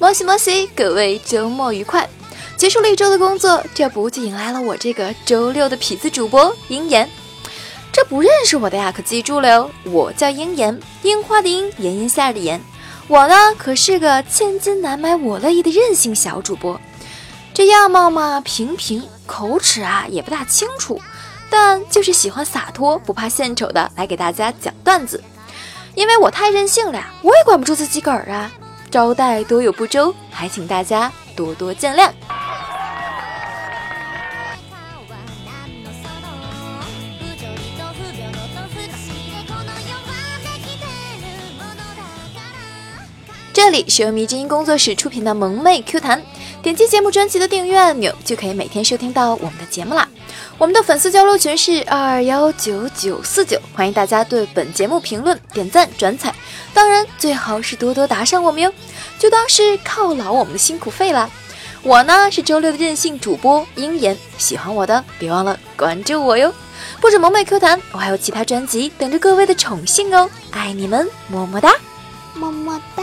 摩西摩西，各位周末愉快！结束了一周的工作，这不就迎来了我这个周六的痞子主播鹰眼。这不认识我的呀，可记住了哟，我叫鹰眼，樱花的樱，炎炎夏日的炎。我呢，可是个千金难买我乐意的任性小主播。这样貌嘛平平，口齿啊也不大清楚，但就是喜欢洒脱，不怕献丑的来给大家讲段子。因为我太任性了呀，我也管不住自己个儿啊。招待多有不周，还请大家多多见谅。这里是由迷之音工作室出品的萌妹 Q 弹，点击节目专辑的订阅按钮，就可以每天收听到我们的节目啦。我们的粉丝交流群是二二幺九九四九，欢迎大家对本节目评论、点赞、转采，当然最好是多多打赏我们哟，就当是犒劳我们的辛苦费啦。我呢是周六的任性主播鹰眼，喜欢我的别忘了关注我哟。不止萌妹 Q 弹，我还有其他专辑等着各位的宠幸哦，爱你们，么么哒，么么哒。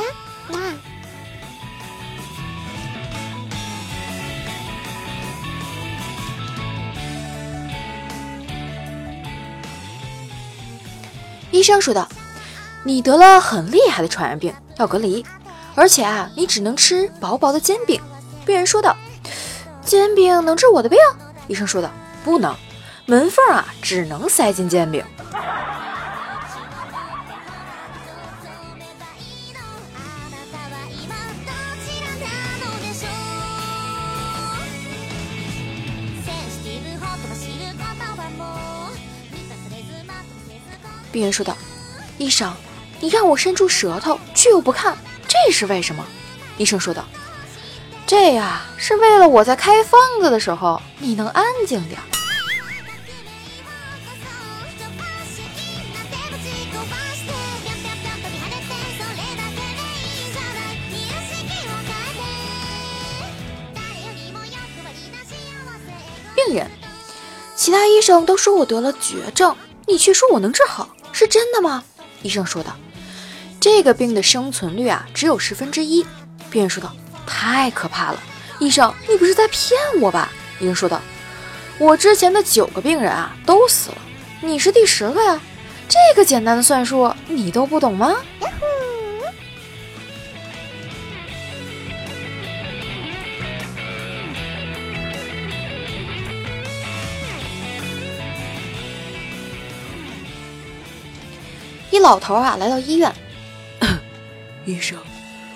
医生说道：“你得了很厉害的传染病，要隔离，而且啊，你只能吃薄薄的煎饼。”病人说道：“煎饼能治我的病？”医生说道：“不能，门缝啊，只能塞进煎饼。”病人说道：“医生，你让我伸出舌头，却又不看，这是为什么？”医生说道：“这呀，是为了我在开方子的时候，你能安静点。”病人，其他医生都说我得了绝症，你却说我能治好。是真的吗？医生说道：“这个病的生存率啊，只有十分之一。”病人说道：“太可怕了，医生，你不是在骗我吧？”医生说道：“我之前的九个病人啊，都死了，你是第十个呀，这个简单的算术你都不懂吗？”老头啊，来到医院。医生，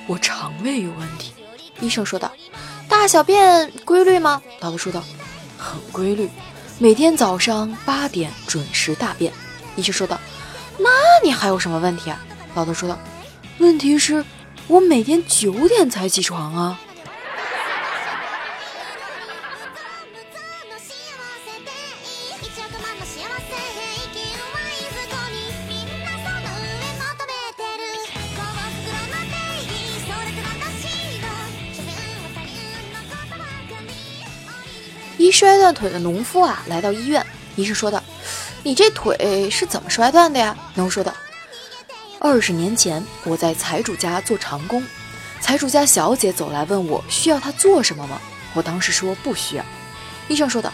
我肠胃有问题。医生说道：“大小便规律吗？”老头说道：“很规律，每天早上八点准时大便。”医生说道：“那你还有什么问题啊？”老头说道：“问题是，我每天九点才起床啊。”摔断腿的农夫啊，来到医院。医生说道：“你这腿是怎么摔断的呀？”农夫说道：“二十年前，我在财主家做长工，财主家小姐走来问我需要她做什么吗？我当时说不需要。”医生说道：“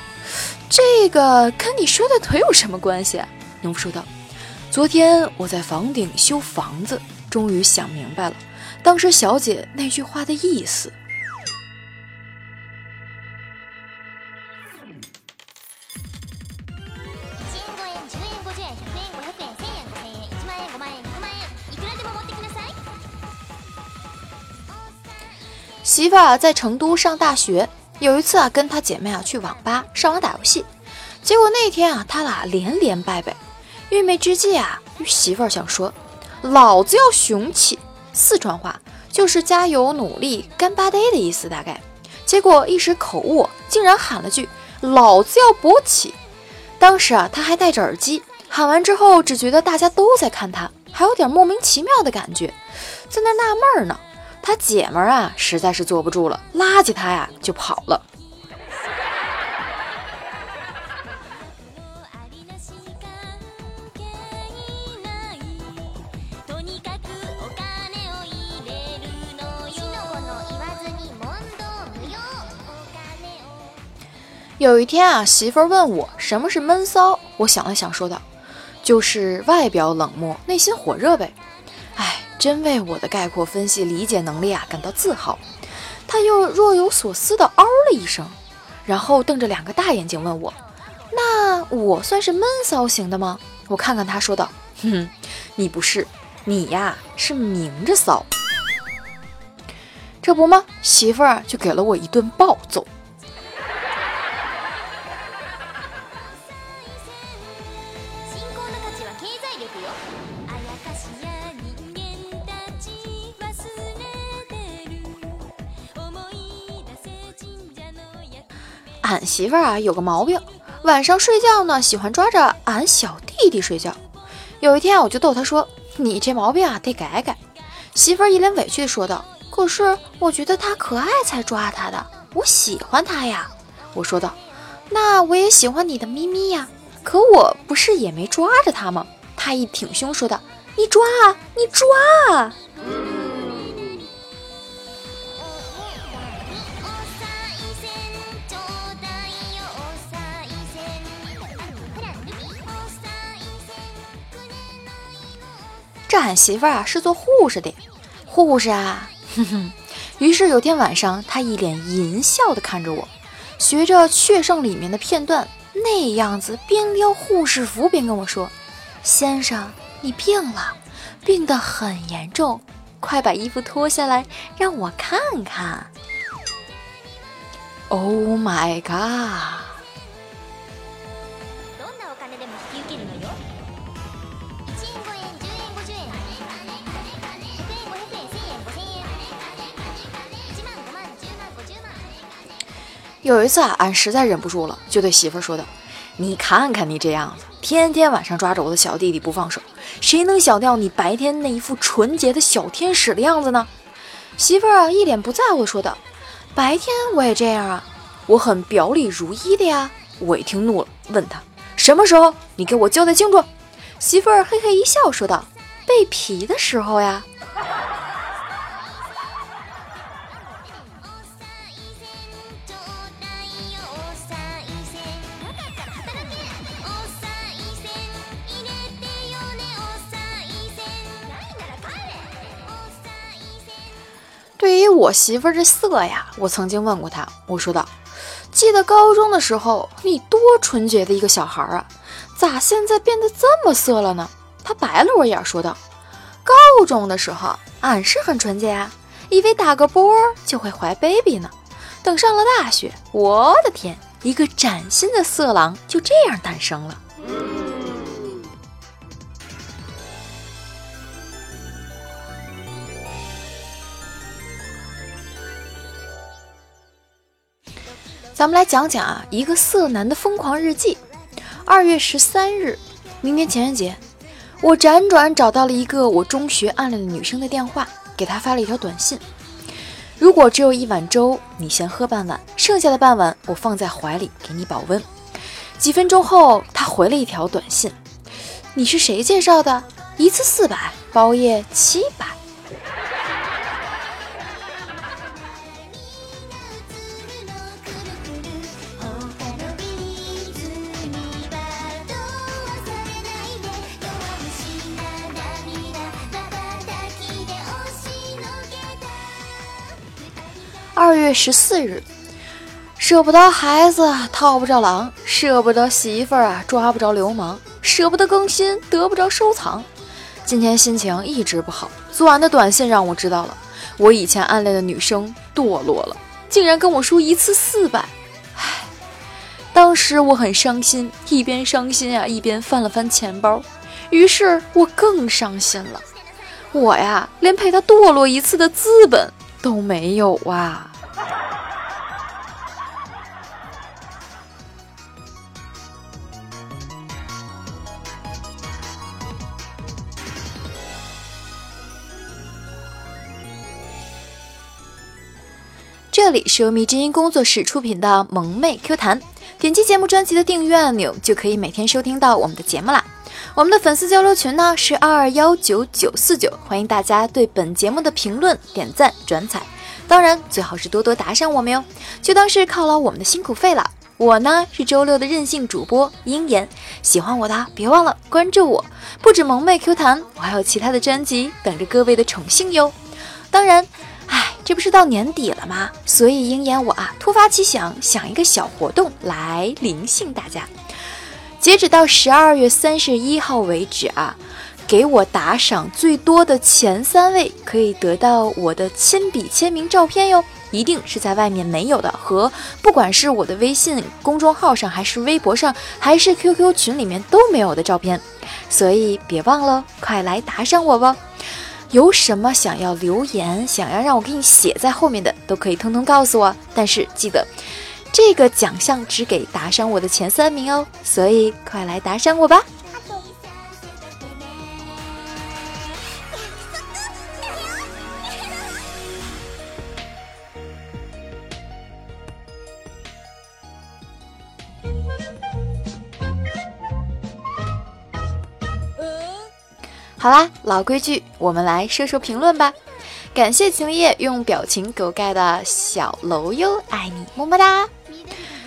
这个跟你摔断腿有什么关系？”农夫说道：“昨天我在房顶修房子，终于想明白了，当时小姐那句话的意思。”媳妇儿在成都上大学，有一次啊，跟她姐妹啊去网吧上网打游戏，结果那天啊，他俩连连败北。郁闷之际啊，媳妇儿想说：“老子要雄起！”四川话就是加油努力、干巴呆的意思，大概。结果一时口误，竟然喊了句：“老子要勃起！”当时啊，他还戴着耳机，喊完之后，只觉得大家都在看他，还有点莫名其妙的感觉，在那纳闷呢。他姐们儿啊，实在是坐不住了，拉起他呀就跑了。有一天啊，媳妇儿问我什么是闷骚，我想了想，说道：“就是外表冷漠，内心火热呗。”真为我的概括分析理解能力啊感到自豪。他又若有所思的嗷了一声，然后瞪着两个大眼睛问我：“那我算是闷骚型的吗？”我看看他，说道：“哼，你不是，你呀是明着骚。这不吗？媳妇儿就给了我一顿暴揍。”俺媳妇儿啊有个毛病，晚上睡觉呢喜欢抓着俺小弟弟睡觉。有一天我就逗她说：“你这毛病啊得改改。”媳妇儿一脸委屈地说道：“可是我觉得他可爱才抓他的，我喜欢他呀。”我说道：“那我也喜欢你的咪咪呀，可我不是也没抓着他吗？”他一挺胸说道：“你抓啊，你抓啊！”这俺媳妇儿啊是做护士的，护士啊，哼哼。于是有天晚上，她一脸淫笑的看着我，学着《雀圣》里面的片段那样子，边撩护士服边跟我说：“先生，你病了，病得很严重，快把衣服脱下来让我看看。”Oh my god！有一次啊，俺实在忍不住了，就对媳妇儿说道：“你看看你这样子，天天晚上抓着我的小弟弟不放手，谁能想到你白天那一副纯洁的小天使的样子呢？”媳妇儿啊，一脸不在乎的说道：“白天我也这样啊，我很表里如一的呀。”我一听怒了，问他：“什么时候？你给我交代清楚。”媳妇儿嘿嘿一笑说道：“被皮的时候呀。”对于我媳妇儿这色呀，我曾经问过她，我说道：“记得高中的时候，你多纯洁的一个小孩啊，咋现在变得这么色了呢？”她白了我一眼，说道：“高中的时候，俺是很纯洁啊，以为打个波就会怀 baby 呢。等上了大学，我的天，一个崭新的色狼就这样诞生了。”咱们来讲讲啊，一个色男的疯狂日记。二月十三日，明天情人节，我辗转找到了一个我中学暗恋的女生的电话，给她发了一条短信：如果只有一碗粥，你先喝半碗，剩下的半碗我放在怀里给你保温。几分钟后，她回了一条短信：你是谁介绍的？一次四百，包夜七百。二月十四日，舍不得孩子套不着狼，舍不得媳妇儿啊抓不着流氓，舍不得更新得不着收藏。今天心情一直不好，昨晚的短信让我知道了，我以前暗恋的女生堕落了，竟然跟我说一次四百。唉，当时我很伤心，一边伤心啊一边翻了翻钱包，于是我更伤心了。我呀，连陪她堕落一次的资本。都没有啊！这里是由米之音工作室出品的《萌妹 Q 弹》，点击节目专辑的订阅按钮，就可以每天收听到我们的节目啦。我们的粉丝交流群呢是二二幺九九四九，欢迎大家对本节目的评论、点赞、转采，当然最好是多多打赏我们哟，就当是犒劳我们的辛苦费了。我呢是周六的任性主播鹰眼，喜欢我的别忘了关注我。不止萌妹 Q 弹，我还有其他的专辑等着各位的宠幸哟。当然，哎，这不是到年底了吗？所以鹰眼我啊突发奇想，想一个小活动来灵幸大家。截止到十二月三十一号为止啊。给我打赏最多的前三位可以得到我的亲笔签名照片哟，一定是在外面没有的，和不管是我的微信公众号上，还是微博上，还是 QQ 群里面都没有的照片，所以别忘了，快来打赏我吧！有什么想要留言，想要让我给你写在后面的，都可以通通告诉我。但是记得，这个奖项只给打赏我的前三名哦，所以快来打赏我吧！好啦，老规矩，我们来说说评论吧。感谢晴叶用表情给我盖的小楼哟，爱你么么哒。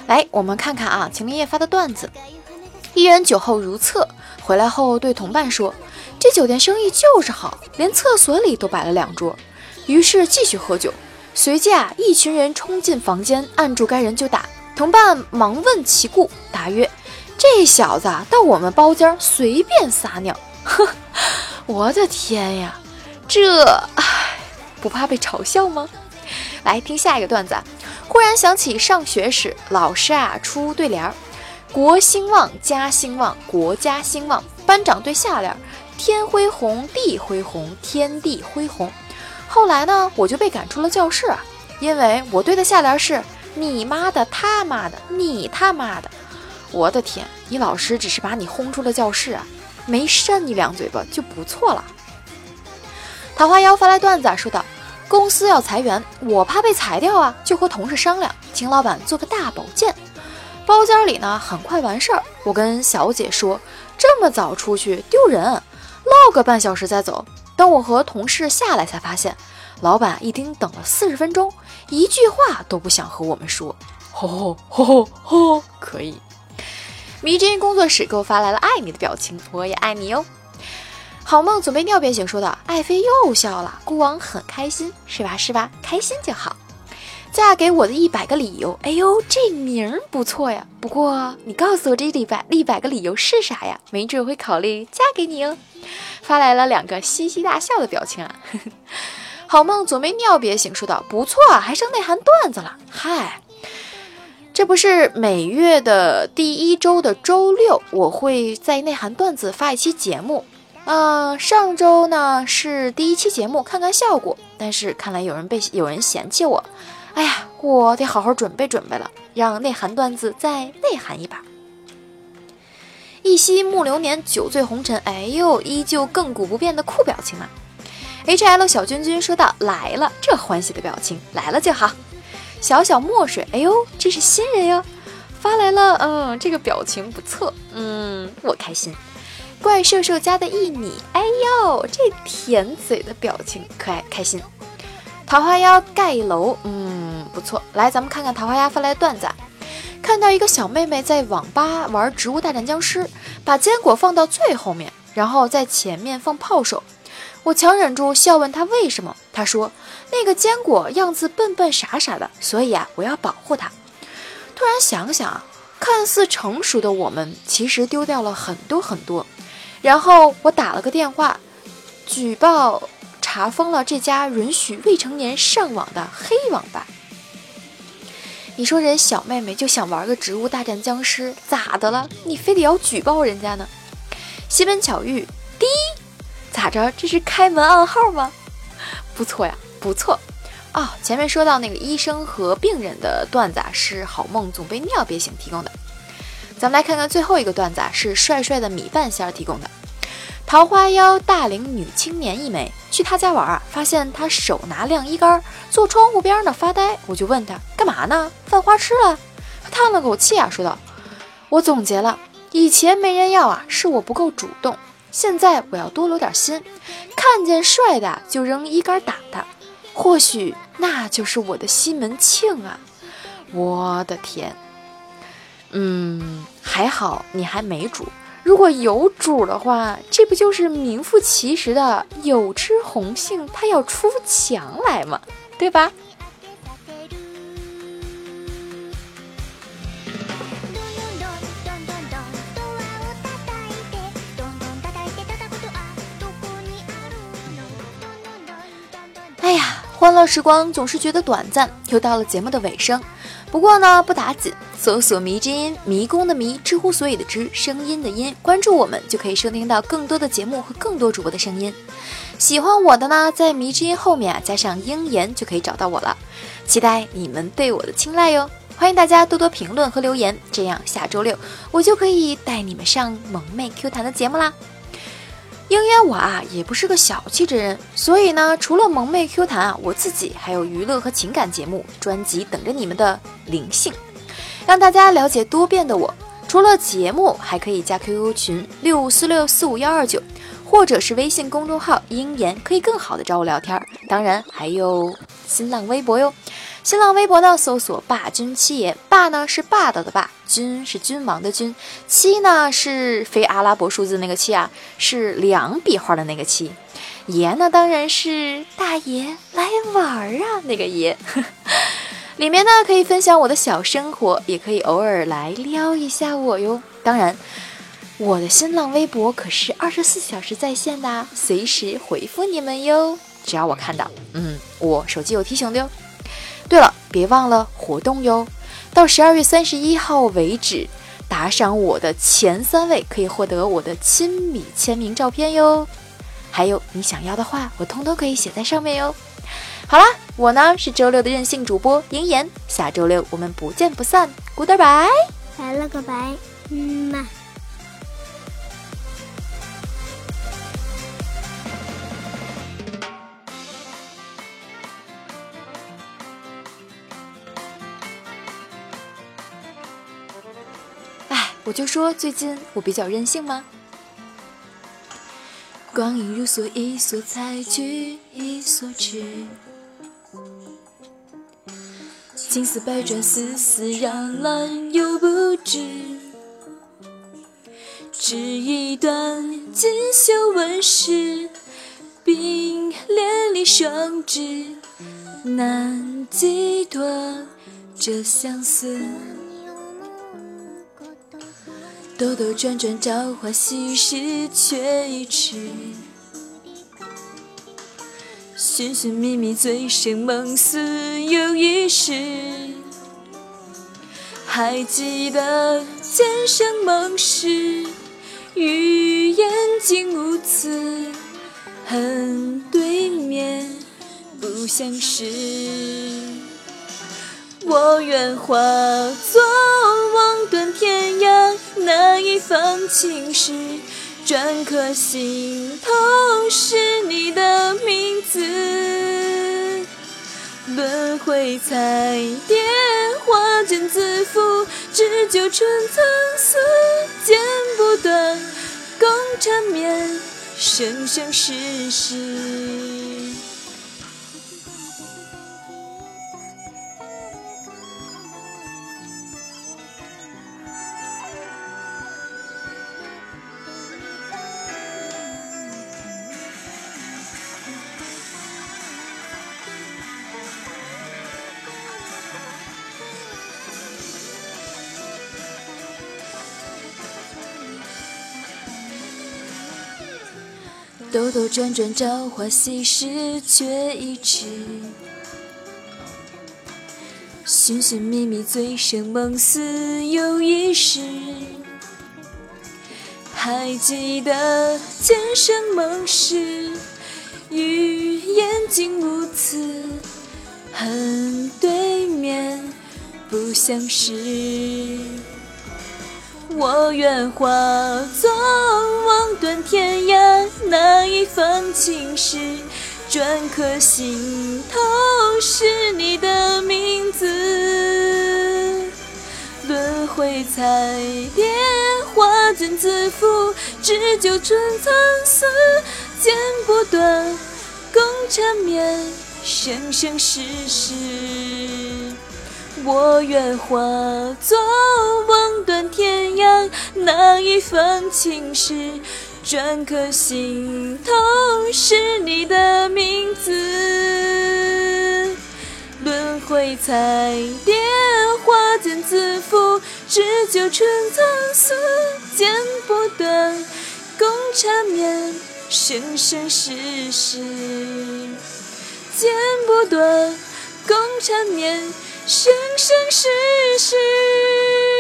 来，我们看看啊，晴叶发的段子：一人酒后如厕，回来后对同伴说：“这酒店生意就是好，连厕所里都摆了两桌。”于是继续喝酒。随即啊，一群人冲进房间，按住该人就打。同伴忙问其故，答曰：“这小子到我们包间随便撒尿。”呵。我的天呀，这唉，不怕被嘲笑吗？来听下一个段子。忽然想起上学时，老师啊出对联儿：国兴旺，家兴旺，国家兴旺。班长对下联：天恢宏，地恢宏，天地恢宏。后来呢，我就被赶出了教室啊，因为我对的下联是：你妈的，他妈的，你他妈的！我的天，你老师只是把你轰出了教室啊！没扇你两嘴巴就不错了。桃花妖发来段子说道：“公司要裁员，我怕被裁掉啊，就和同事商量，请老板做个大保健。包间里呢，很快完事儿。我跟小姐说，这么早出去丢人，唠个半小时再走。等我和同事下来，才发现老板一听等了四十分钟，一句话都不想和我们说。吼吼吼吼吼，可以。”迷之音工作室给我发来了爱你的表情，我也爱你哟。好梦总被尿变醒，说道：“爱妃又笑了，孤王很开心，是吧？是吧？开心就好。嫁给我的一百个理由，哎呦，这名儿不错呀。不过你告诉我这一百一百个理由是啥呀？没准会考虑嫁给你哦。发来了两个嘻嘻大笑的表情啊。好梦总被尿憋醒，说道：“不错，还剩内涵段子了。嗨。”这不是每月的第一周的周六，我会在内涵段子发一期节目。嗯，上周呢是第一期节目，看看效果。但是看来有人被有人嫌弃我，哎呀，我得好好准备准备了，让内涵段子再内涵一把。一夕暮流年，酒醉红尘，哎呦，依旧亘古不变的酷表情嘛。H L 小君君说道：“来了，这欢喜的表情来了就好。”小小墨水，哎呦，这是新人哟，发来了，嗯，这个表情不错，嗯，我开心。怪兽兽家的一米，哎呦，这甜嘴的表情可爱开心。桃花妖盖楼，嗯，不错。来，咱们看看桃花妖发来的段子。看到一个小妹妹在网吧玩《植物大战僵尸》，把坚果放到最后面，然后在前面放炮手。我强忍住笑问她为什么，她说。那个坚果样子笨笨傻傻的，所以啊，我要保护它。突然想想啊，看似成熟的我们，其实丢掉了很多很多。然后我打了个电话，举报查封了这家允许未成年上网的黑网吧。你说人小妹妹就想玩个植物大战僵尸，咋的了？你非得要举报人家呢？西门巧遇，咋着？这是开门暗号吗？不错呀。不错，哦，前面说到那个医生和病人的段子啊，是好梦总被尿憋醒提供的。咱们来看看最后一个段子啊，是帅帅的米饭仙儿提供的。桃花妖大龄女青年一枚，去他家玩啊，发现他手拿晾衣杆，坐窗户边呢发呆。我就问他干嘛呢？犯花痴了？他叹了口气啊，说道：“我总结了，以前没人要啊，是我不够主动，现在我要多留点心，看见帅的就扔衣杆打他。”或许那就是我的西门庆啊！我的天，嗯，还好你还没煮。如果有主的话，这不就是名副其实的有吃红杏，他要出墙来吗，对吧？欢乐时光总是觉得短暂，又到了节目的尾声。不过呢，不打紧，搜索“迷之音”，迷宫的迷，知乎所以的知，声音的音，关注我们就可以收听到更多的节目和更多主播的声音。喜欢我的呢，在“迷之音”后面啊加上“鹰言”就可以找到我了。期待你们对我的青睐哟！欢迎大家多多评论和留言，这样下周六我就可以带你们上萌妹 Q 弹的节目啦。鹰眼我啊也不是个小气之人，所以呢，除了萌妹 Q 弹啊，我自己还有娱乐和情感节目专辑等着你们的灵性，让大家了解多变的我。除了节目，还可以加 QQ 群六五四六四五幺二九，或者是微信公众号鹰眼，可以更好的找我聊天。当然还有新浪微博哟。新浪微博呢，搜索“霸君七爷”，霸呢是霸道的霸，君是君王的君，七呢是非阿拉伯数字那个七啊，是两笔画的那个七，爷呢当然是大爷来玩儿啊那个爷。里面呢可以分享我的小生活，也可以偶尔来撩一下我哟。当然，我的新浪微博可是二十四小时在线的，随时回复你们哟。只要我看到，嗯，我手机有提醒的哟。对了，别忘了活动哟！到十二月三十一号为止，打赏我的前三位可以获得我的亲笔签名照片哟。还有你想要的话，我通通可以写在上面哟。好啦，我呢是周六的任性主播鹰眼，下周六我们不见不散，Goodbye，拜了个拜，嗯嘛。我就说最近我比较任性吗？光阴如梭，一梭采菊，一梭痴。青丝百转，丝丝绕，乱又不知。织一段锦绣纹饰，并连理双枝，难寄托这相思。兜兜转转，朝花夕拾，却已迟。寻寻觅觅，醉生梦死又一世。还记得前生盟誓，欲言竟无词，恨对面不相识。我愿化作那一方青石，篆刻心头是你的名字。轮回彩蝶，花间自负，织就春蚕丝，剪不断，共缠绵，生生世世。兜兜转转，朝花夕拾，却已迟。寻寻觅觅，醉生梦死又一世。还记得前生盟誓，欲言竟无词，恨对面不相识。我愿化作望断天涯那一方青石，篆刻心头是你的名字。轮回彩蝶，花间自缚，织就春蚕丝，剪不断，共缠绵，生生世世。我愿化作望断天涯那一方青石，篆刻心头是你的名字。轮回彩蝶花间自负，只求春草素，剪不断，共缠绵，生生世世，剪不断。共缠绵，生生世世。